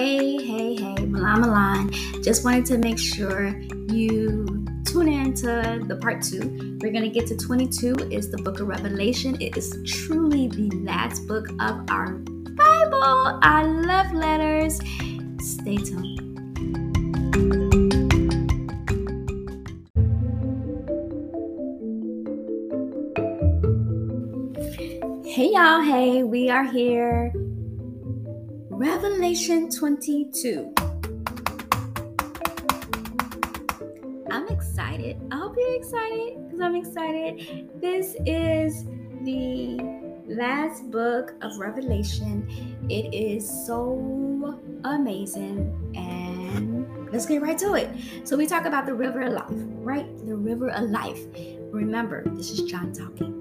Hey, hey, hey, Milan Milan. Just wanted to make sure you tune in to the part two. We're going to get to 22 is the book of Revelation. It is truly the last book of our Bible. I love letters. Stay tuned. Hey y'all, hey, we are here. Revelation 22. I'm excited. I hope you're excited because I'm excited. This is the last book of Revelation. It is so amazing and let's get right to it. So we talk about the river of life, right? The river of life. Remember, this is John talking.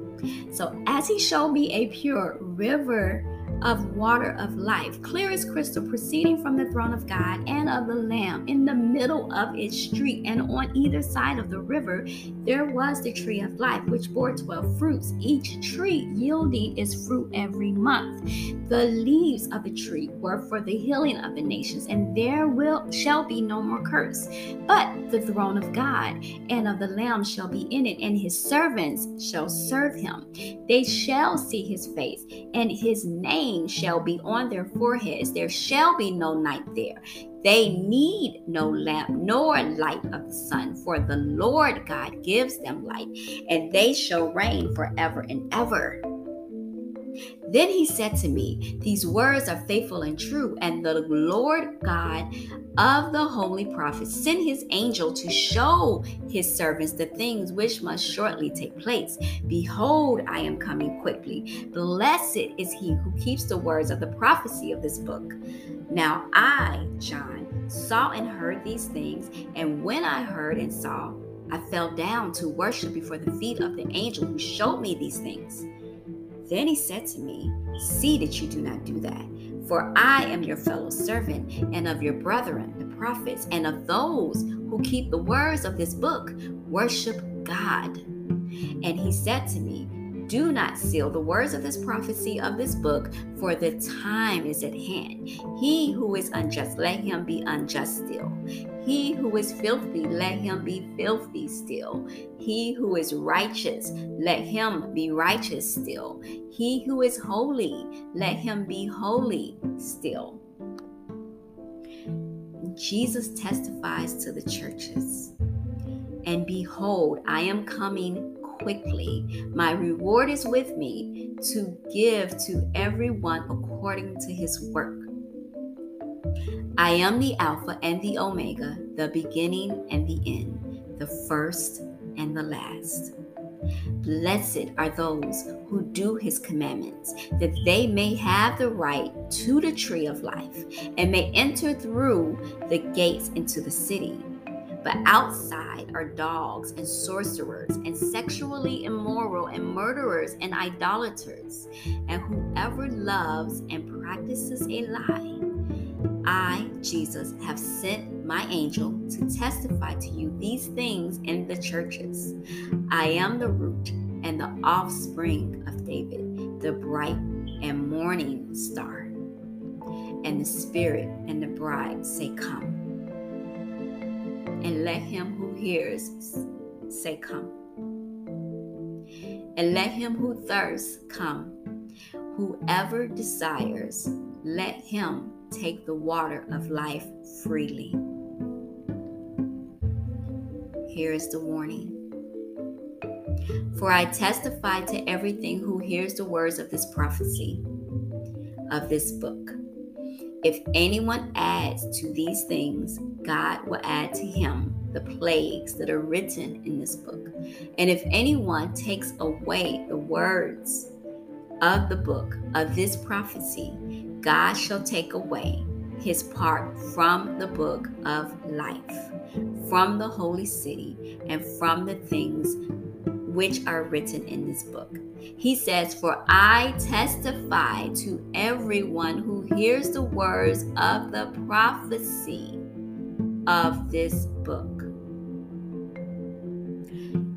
So, as he showed me a pure river of water of life, clear as crystal, proceeding from the throne of God and of the Lamb in the middle of its street. And on either side of the river, there was the tree of life, which bore 12 fruits, each tree yielding its fruit every month. The leaves of the tree were for the healing of the nations, and there will shall be no more curse. But the throne of God and of the Lamb shall be in it, and his servants shall serve him. They shall see his face, and his name shall be on their foreheads. There shall be no night there. They need no lamp nor light of the sun, for the Lord God gives them light, and they shall reign forever and ever. Then he said to me, These words are faithful and true, and the Lord God of the holy prophets sent his angel to show his servants the things which must shortly take place. Behold, I am coming quickly. Blessed is he who keeps the words of the prophecy of this book. Now I, John, saw and heard these things, and when I heard and saw, I fell down to worship before the feet of the angel who showed me these things. Then he said to me, See that you do not do that. For I am your fellow servant and of your brethren, the prophets, and of those who keep the words of this book. Worship God. And he said to me, do not seal the words of this prophecy of this book, for the time is at hand. He who is unjust, let him be unjust still. He who is filthy, let him be filthy still. He who is righteous, let him be righteous still. He who is holy, let him be holy still. Jesus testifies to the churches. And behold, I am coming quickly. My reward is with me to give to everyone according to his work. I am the Alpha and the Omega, the beginning and the end, the first and the last. Blessed are those who do his commandments, that they may have the right to the tree of life and may enter through the gates into the city. But outside are dogs and sorcerers and sexually immoral and murderers and idolaters, and whoever loves and practices a lie. I, Jesus, have sent my angel to testify to you these things in the churches. I am the root and the offspring of David, the bright and morning star. And the Spirit and the bride say, Come and let him who hears say, Come. And let him who thirsts come. Whoever desires, let him take the water of life freely. Here is the warning. For I testify to everything who hears the words of this prophecy, of this book. If anyone adds to these things, God will add to him the plagues that are written in this book. And if anyone takes away the words of the book of this prophecy, God shall take away his part from the book of life, from the holy city, and from the things which are written in this book. He says, For I testify to everyone who hears the words of the prophecy of this book.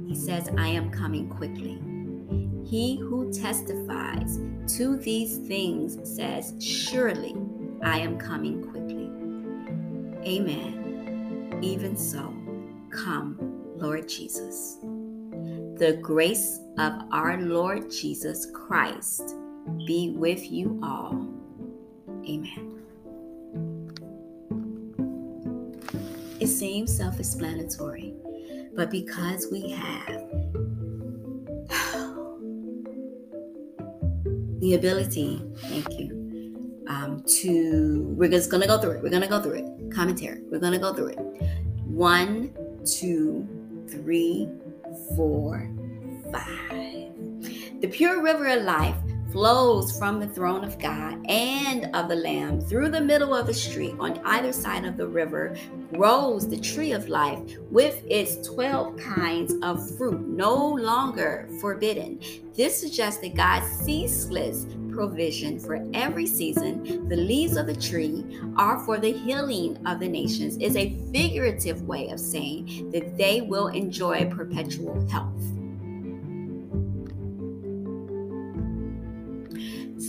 He says, I am coming quickly. He who testifies to these things says, Surely I am coming quickly. Amen. Even so, come, Lord Jesus. The grace of our Lord Jesus Christ be with you all. Amen. It seems self explanatory, but because we have the ability, thank you, um, to, we're just to go through it. We're to go through it. Commentary. We're to go through it. One, two, three, four, five. The pure river of life flows from the throne of God and of the Lamb through the middle of the street on either side of the river grows the tree of life with its 12 kinds of fruit, no longer forbidden. This suggests that God's ceaseless provision for every season. The leaves of the tree are for the healing of the nations, is a figurative way of saying that they will enjoy perpetual health.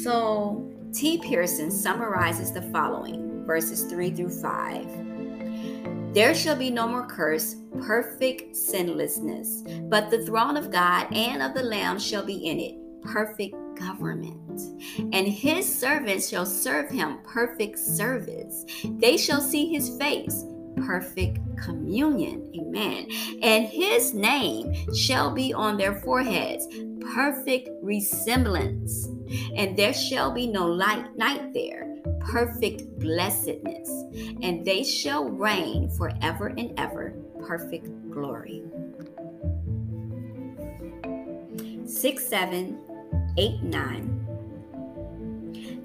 So, T. Pierson summarizes the following verses 3 through 5. There shall be no more curse, perfect sinlessness, but the throne of God and of the Lamb shall be in it, perfect government. And his servants shall serve him perfect service. They shall see his face, perfect communion. Amen. And his name shall be on their foreheads, perfect resemblance and there shall be no light night there, perfect blessedness, and they shall reign forever and ever, perfect glory. Six, seven, eight, nine.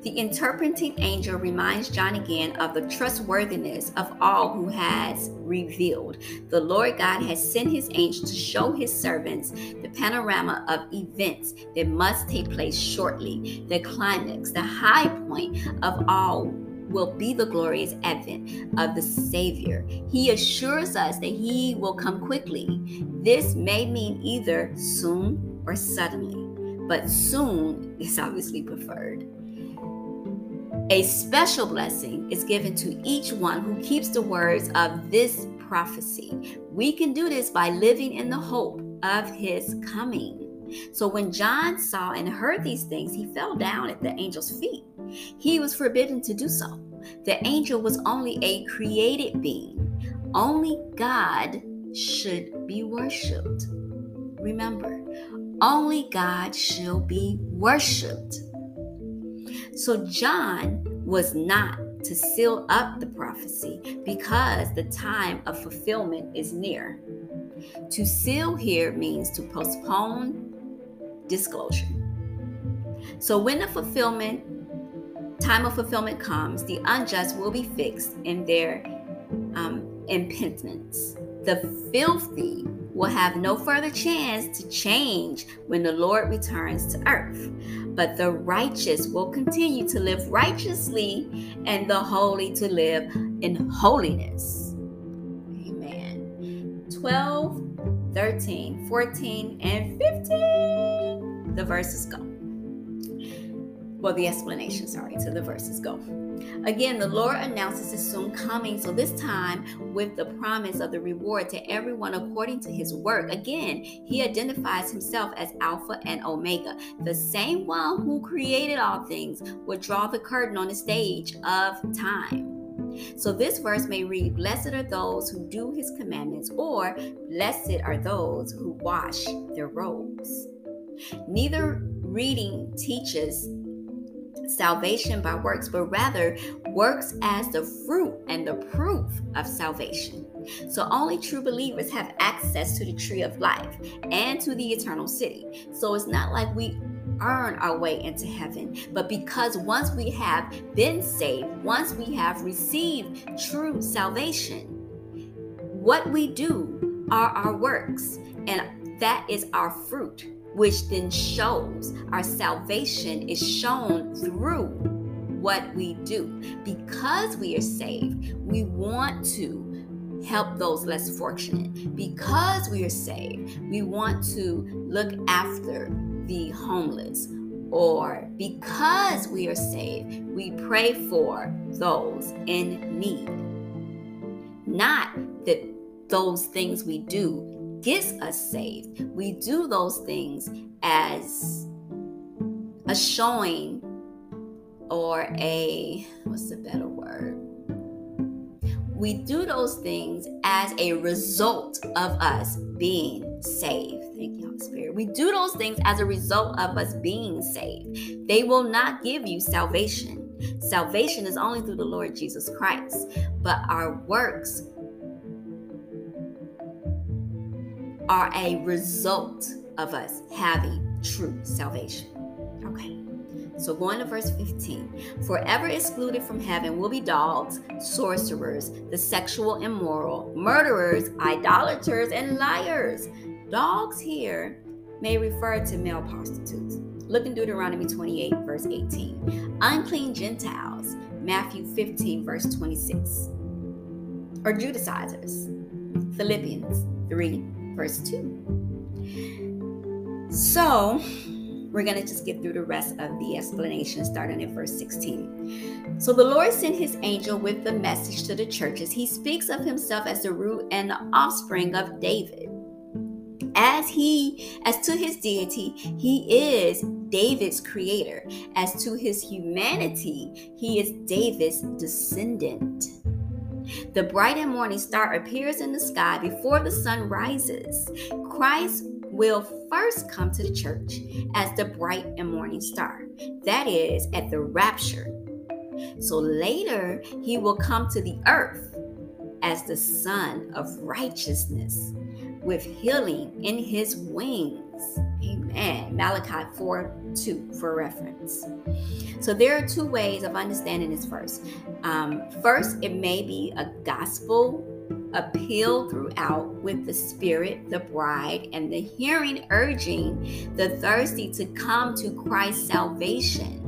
The interpreting angel reminds John again of the trustworthiness of all who has revealed. The Lord God has sent his angel to show his servants the panorama of events that must take place shortly. The climax, the high point of all will be the glorious advent of the Savior. He assures us that He will come quickly. This may mean either soon or suddenly, but soon is obviously preferred. A special blessing is given to each one who keeps the words of this prophecy. We can do this by living in the hope of his coming. So when John saw and heard these things, he fell down at the angel's feet. He was forbidden to do so. The angel was only a created being. Only God should be worshiped. Remember, only God shall be worshiped. So John was not to seal up the prophecy because the time of fulfillment is near. To seal here means to postpone disclosure. So when the fulfillment time of fulfillment comes, the unjust will be fixed in their um. The filthy will have no further chance to change when the Lord returns to earth. But the righteous will continue to live righteously and the holy to live in holiness. Amen. 12, 13, 14, and 15. The verses go well, the explanation, sorry, to the verses go. Again, the Lord announces his soon coming, so this time with the promise of the reward to everyone according to his work. Again, he identifies himself as Alpha and Omega, the same one who created all things would draw the curtain on the stage of time. So this verse may read, Blessed are those who do his commandments, or Blessed are those who wash their robes. Neither reading teaches salvation by works, but rather works as the fruit and the proof of salvation. So only true believers have access to the tree of life and to the eternal city. So it's not like we earn our way into heaven, but because once we have been saved, once we have received true salvation, what we do are our works, and that is our fruit which then shows our salvation is shown through what we do. Because we are saved, we want to help those less fortunate. Because we are saved, we want to look after the homeless. Or because we are saved, we pray for those in need. not that those things we do gets us saved. We do those things as a showing or a what's the better word? We do those things as a result of us being saved. Thank you, Holy Spirit. We do those things as a result of us being saved. They will not give you salvation. Salvation is only through the Lord Jesus Christ, but our works are a result of us having true salvation. Okay. So going to verse 15. Forever excluded from heaven will be dogs, sorcerers, the sexual immoral, murderers, idolaters, and liars. Dogs here may refer to male prostitutes. Look in Deuteronomy 28, verse 18. Unclean Gentiles, Matthew 15, verse 26. Or Judaizers, Philippians 3, verse 2. So, we're going to just get through the rest of the explanation starting at verse 16. So the Lord sent his angel with the message to the churches. He speaks of himself as the root and the offspring of David. As he as to his deity, he is David's creator. As to his humanity, he is David's descendant. The bright and morning star appears in the sky before the sun rises. Christ will first come to the church as the bright and morning star. That is, at the rapture. So later, he will come to the earth as the Sun of righteousness with healing in his wings. Malachi 4 2 for reference. So there are two ways of understanding this verse. Um, first, it may be a gospel appeal throughout with the Spirit, the bride, and the hearing urging the thirsty to come to Christ's salvation.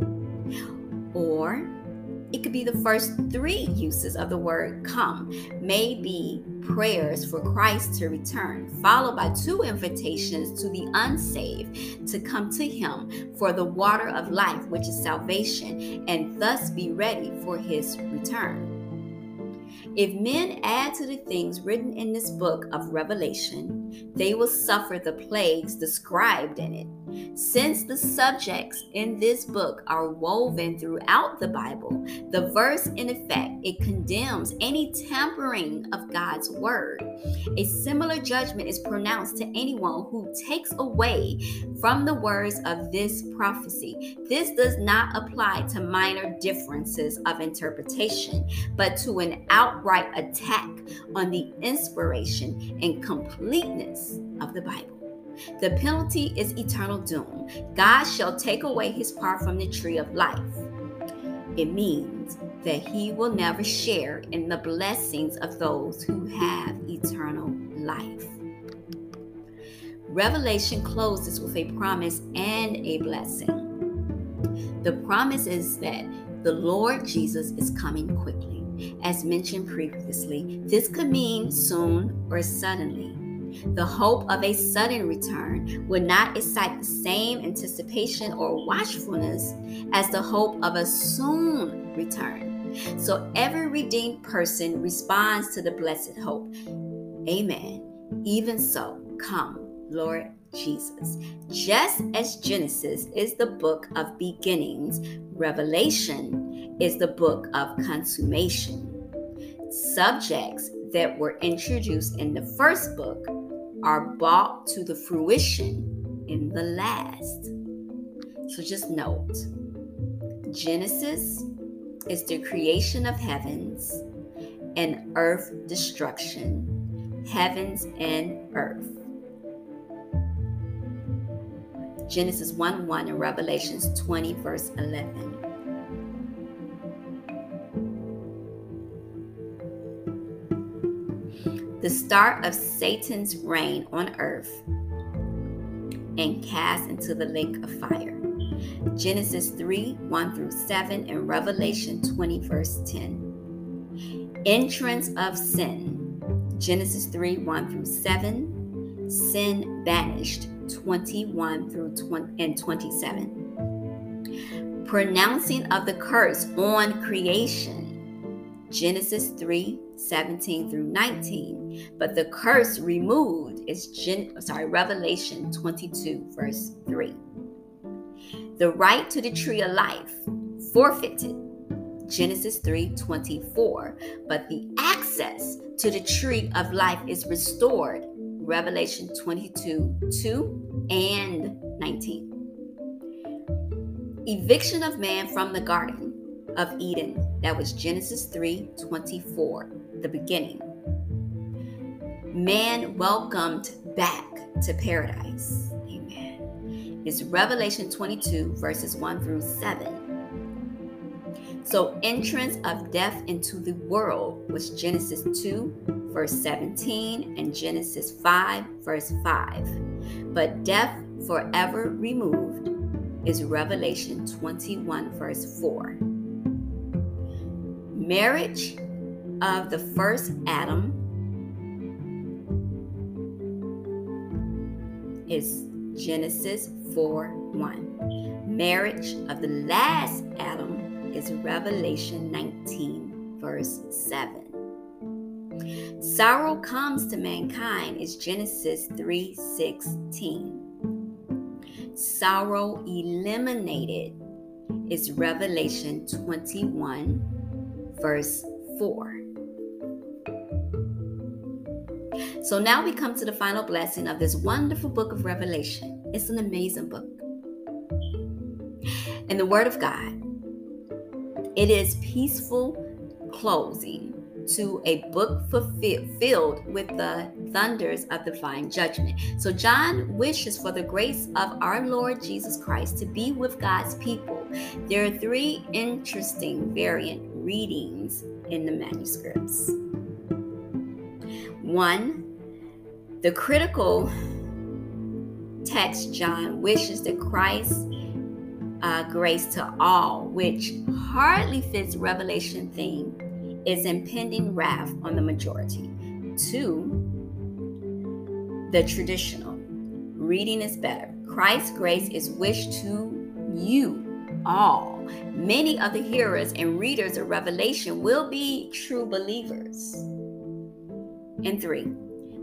Or it could be the first three uses of the word come, maybe prayers for Christ to return, followed by two invitations to the unsaved to come to Him for the water of life, which is salvation, and thus be ready for His return. If men add to the things written in this book of Revelation, they will suffer the plagues described in it. Since the subjects in this book are woven throughout the Bible, the verse in effect it condemns any tampering of God's word. A similar judgment is pronounced to anyone who takes away from the words of this prophecy. This does not apply to minor differences of interpretation, but to an outright attack on the inspiration and completeness of the Bible. The penalty is eternal doom. God shall take away his part from the tree of life. It means that he will never share in the blessings of those who have eternal life. Revelation closes with a promise and a blessing. The promise is that the Lord Jesus is coming quickly. As mentioned previously, this could mean soon or suddenly. The hope of a sudden return would not excite the same anticipation or watchfulness as the hope of a soon return. So every redeemed person responds to the blessed hope. Amen. Even so, come, Lord Jesus. Just as Genesis is the book of beginnings, Revelation is the book of consummation. Subjects that were introduced in the first book are brought to the fruition in the last. So just note Genesis is the creation of heavens and earth destruction, heavens and earth. Genesis 1 1 and Revelations 20, verse 11. The start of Satan's reign on earth and cast into the lake of fire. Genesis 3 1 through 7 and Revelation 20, verse 10. Entrance of sin. Genesis 3 1 through 7. Sin banished 21 through 20 and 27. Pronouncing of the curse on creation Genesis 3 17 through 19. But the curse removed is Gen- sorry, Revelation 22, verse 3. The right to the tree of life forfeited. Genesis 3 24. But the access to the tree of life is restored. Revelation 22 2 and 19. Eviction of man from the garden of Eden. That was Genesis 3 24, the beginning. Man welcomed back to paradise. Amen. It's Revelation 22, verses 1 through 7. So, entrance of death into the world was Genesis 2, verse 17, and Genesis 5, verse 5. But death forever removed is Revelation 21, verse 4 marriage of the first Adam is Genesis 4 1. Marriage of the last Adam is Revelation 19, verse 7. Sorrow comes to mankind is Genesis 3 16. Sorrow eliminated is Revelation 21 verse 4. So now we come to the final blessing of this wonderful book of Revelation. It's an amazing book. And the Word of God, it is peaceful closing to a book fulfilled with the thunders of divine judgment. So, John wishes for the grace of our Lord Jesus Christ to be with God's people. There are three interesting variant readings in the manuscripts. One, the critical text, John wishes that Christ uh, grace to all, which hardly fits Revelation theme, is impending wrath on the majority. Two, the traditional reading is better. Christ's grace is wished to you all Many of the hearers and readers of Revelation will be true believers. And three,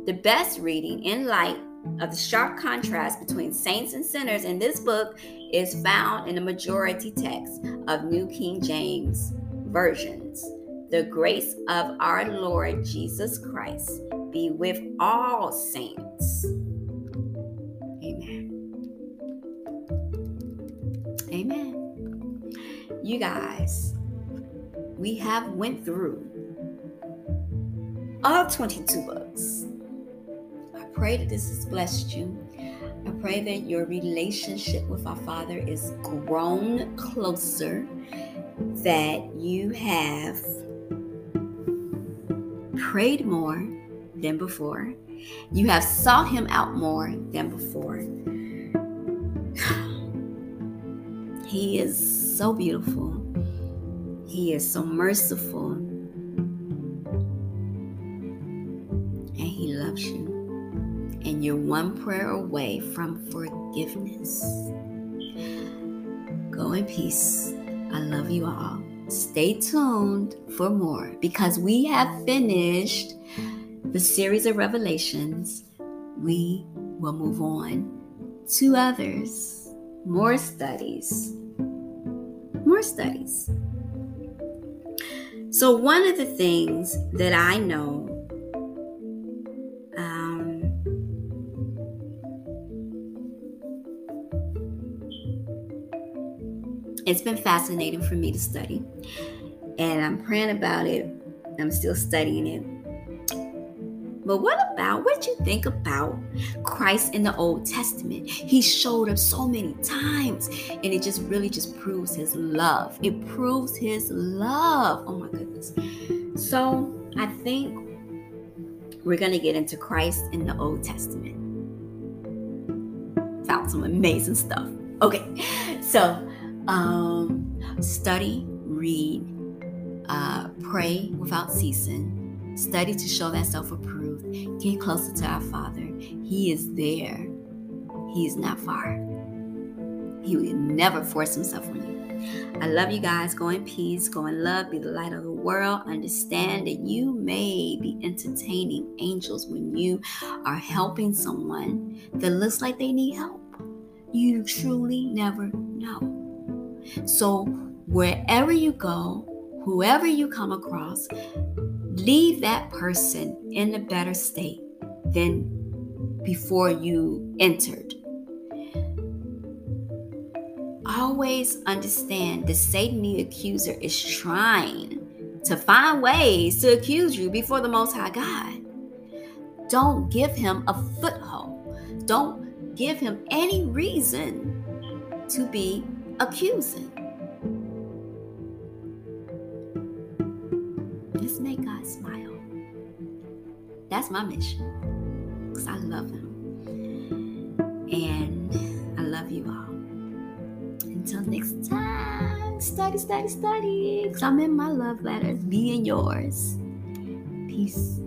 the best reading in light of the sharp contrast between saints and sinners in this book is found in the majority text of New King James versions. The grace of our Lord Jesus Christ be with all saints. Amen. Amen you guys, we have went through all 22 books. Pray that this has blessed you. I pray that your relationship with our Father is grown closer, that you have prayed more than before, you have sought Him out more than before. He is so beautiful. He is so merciful. And He loves you. And you're one prayer away from forgiveness. Go in peace. I love you all. Stay tuned for more because we have finished the series of revelations. We will move on to others, more studies more studies. So, one of the things that I know it's been fascinating for me to study, and I'm praying about it. I'm still studying it but what about what you think about Christ in the Old Testament? He showed up so many times, and it just really just proves his love. It proves his love. Oh my goodness. So I think we're gonna get into Christ in the Old Testament. Found some amazing stuff. Okay, so um, study, read, uh, pray without ceasing Study to show that self approved. Get closer to our Father. He is there, He is not far. He will never force Himself on you. I love you guys. Go in peace, go in love, be the light of the world. Understand that you may be entertaining angels when you are helping someone that looks like they need help. You truly never know. So, wherever you go, whoever you come across, leave that person in a better state than before you entered. Always understand the Satan, accuser, is trying to find ways to accuse you before the Most High God. Don't give him a foothold. Don't give him any reason to be accusing. Let's make God smile. That's my mission. Because I love him. And I love you all. Until next time, study, study, study i'm in my love letters, be in yours. Peace.